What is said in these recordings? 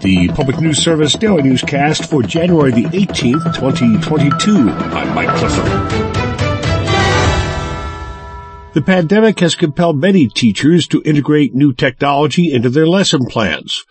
the Public News Service Daily Newscast for January the 18th, 2022. I'm Mike Clifford. The pandemic has compelled many teachers to integrate new technology into their lesson plans,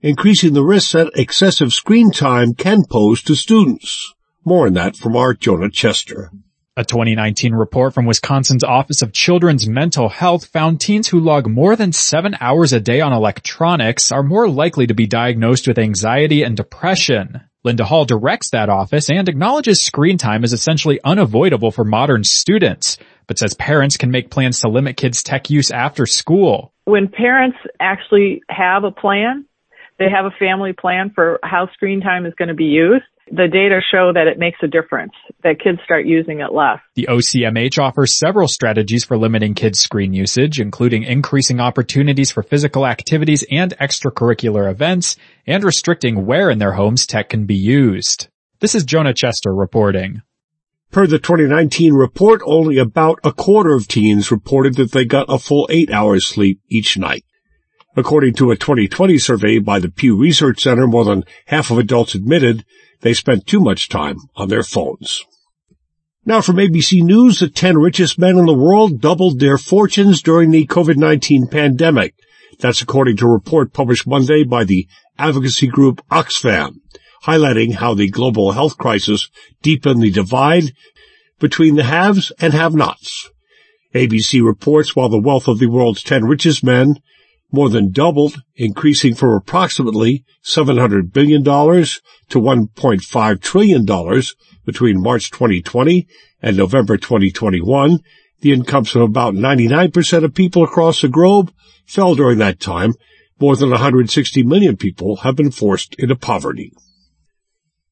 increasing the risks that excessive screen time can pose to students. More on that from our Jonah Chester. A 2019 report from Wisconsin's Office of Children's Mental Health found teens who log more than seven hours a day on electronics are more likely to be diagnosed with anxiety and depression. Linda Hall directs that office and acknowledges screen time is essentially unavoidable for modern students, but says parents can make plans to limit kids' tech use after school. When parents actually have a plan, they have a family plan for how screen time is going to be used the data show that it makes a difference, that kids start using it less. The OCMH offers several strategies for limiting kids' screen usage, including increasing opportunities for physical activities and extracurricular events, and restricting where in their homes tech can be used. This is Jonah Chester reporting. Per the 2019 report, only about a quarter of teens reported that they got a full eight hours sleep each night. According to a 2020 survey by the Pew Research Center, more than half of adults admitted they spent too much time on their phones. Now from ABC News, the 10 richest men in the world doubled their fortunes during the COVID-19 pandemic. That's according to a report published Monday by the advocacy group Oxfam, highlighting how the global health crisis deepened the divide between the haves and have-nots. ABC reports while the wealth of the world's 10 richest men more than doubled, increasing from approximately $700 billion to $1.5 trillion between March 2020 and November 2021. The incomes of about 99% of people across the globe fell during that time. More than 160 million people have been forced into poverty.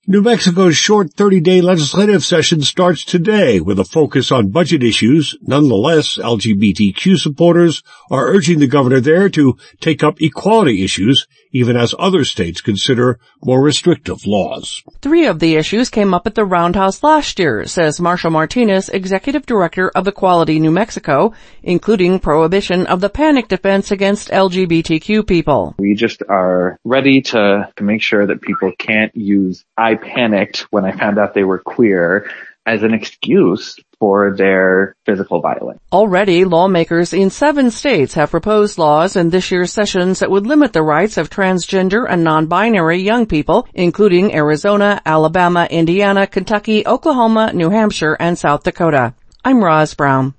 New Mexico's short 30-day legislative session starts today with a focus on budget issues. Nonetheless, LGBTQ supporters are urging the governor there to take up equality issues, even as other states consider more restrictive laws. Three of the issues came up at the Roundhouse last year, says Marshall Martinez, Executive Director of Equality New Mexico, including prohibition of the panic defense against LGBTQ people. We just are ready to, to make sure that people can't use I panicked when I found out they were queer as an excuse for their physical violence. Already, lawmakers in seven states have proposed laws in this year's sessions that would limit the rights of transgender and non-binary young people, including Arizona, Alabama, Indiana, Kentucky, Oklahoma, New Hampshire, and South Dakota. I'm Roz Brown.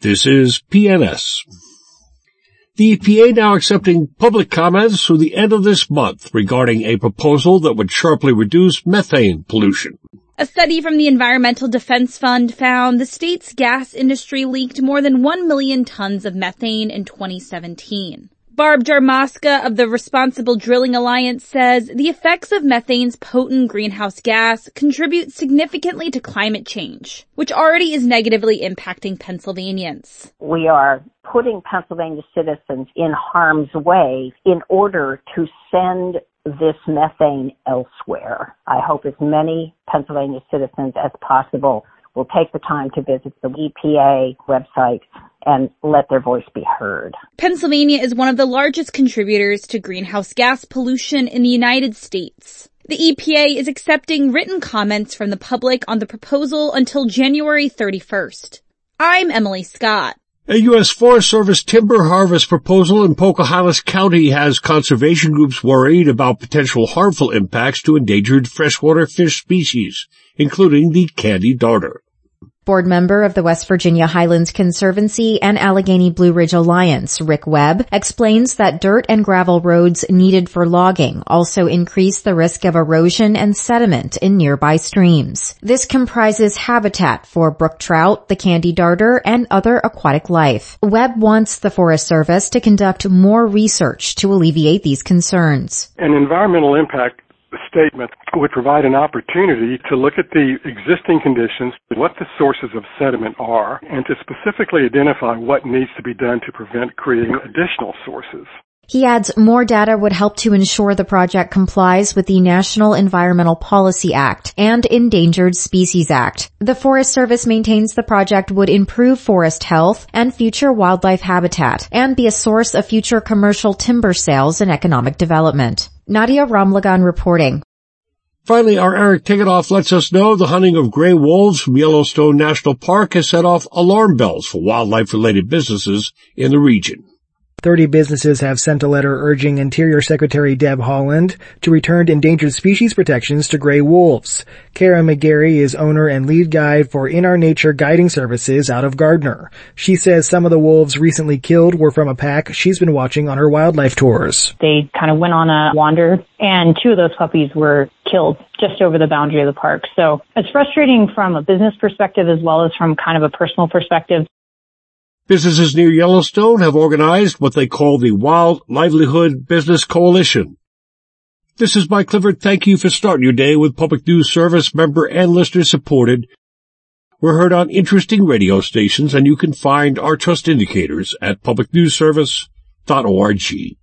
This is PNS. The EPA now accepting public comments through the end of this month regarding a proposal that would sharply reduce methane pollution. A study from the Environmental Defense Fund found the state's gas industry leaked more than 1 million tons of methane in 2017. Barb Jarmoska of the Responsible Drilling Alliance says the effects of methane's potent greenhouse gas contribute significantly to climate change, which already is negatively impacting Pennsylvanians. We are putting Pennsylvania citizens in harm's way in order to send this methane elsewhere. I hope as many Pennsylvania citizens as possible will take the time to visit the EPA website and let their voice be heard. Pennsylvania is one of the largest contributors to greenhouse gas pollution in the United States. The EPA is accepting written comments from the public on the proposal until January 31st. I'm Emily Scott. A U.S. Forest Service timber harvest proposal in Pocahontas County has conservation groups worried about potential harmful impacts to endangered freshwater fish species, including the candy darter. Board member of the West Virginia Highlands Conservancy and Allegheny Blue Ridge Alliance, Rick Webb, explains that dirt and gravel roads needed for logging also increase the risk of erosion and sediment in nearby streams. This comprises habitat for brook trout, the candy darter, and other aquatic life. Webb wants the Forest Service to conduct more research to alleviate these concerns. An environmental impact statement would provide an opportunity to look at the existing conditions, what the sources of sediment are, and to specifically identify what needs to be done to prevent creating additional sources. He adds more data would help to ensure the project complies with the National Environmental Policy Act and Endangered Species Act. The Forest Service maintains the project would improve forest health and future wildlife habitat and be a source of future commercial timber sales and economic development. Nadia Ramlagan reporting. Finally, our Eric Tegethoff lets us know the hunting of gray wolves from Yellowstone National Park has set off alarm bells for wildlife-related businesses in the region. 30 businesses have sent a letter urging Interior Secretary Deb Haaland to return endangered species protections to gray wolves. Kara McGarry is owner and lead guide for In Our Nature Guiding Services out of Gardiner. She says some of the wolves recently killed were from a pack she's been watching on her wildlife tours. They kind of went on a wander and two of those puppies were killed just over the boundary of the park. So it's frustrating from a business perspective as well as from kind of a personal perspective. Businesses near Yellowstone have organized what they call the Wild Livelihood Business Coalition. This is Mike Clifford. Thank you for starting your day with Public News Service member and listener supported. We're heard on interesting radio stations and you can find our trust indicators at publicnewsservice.org.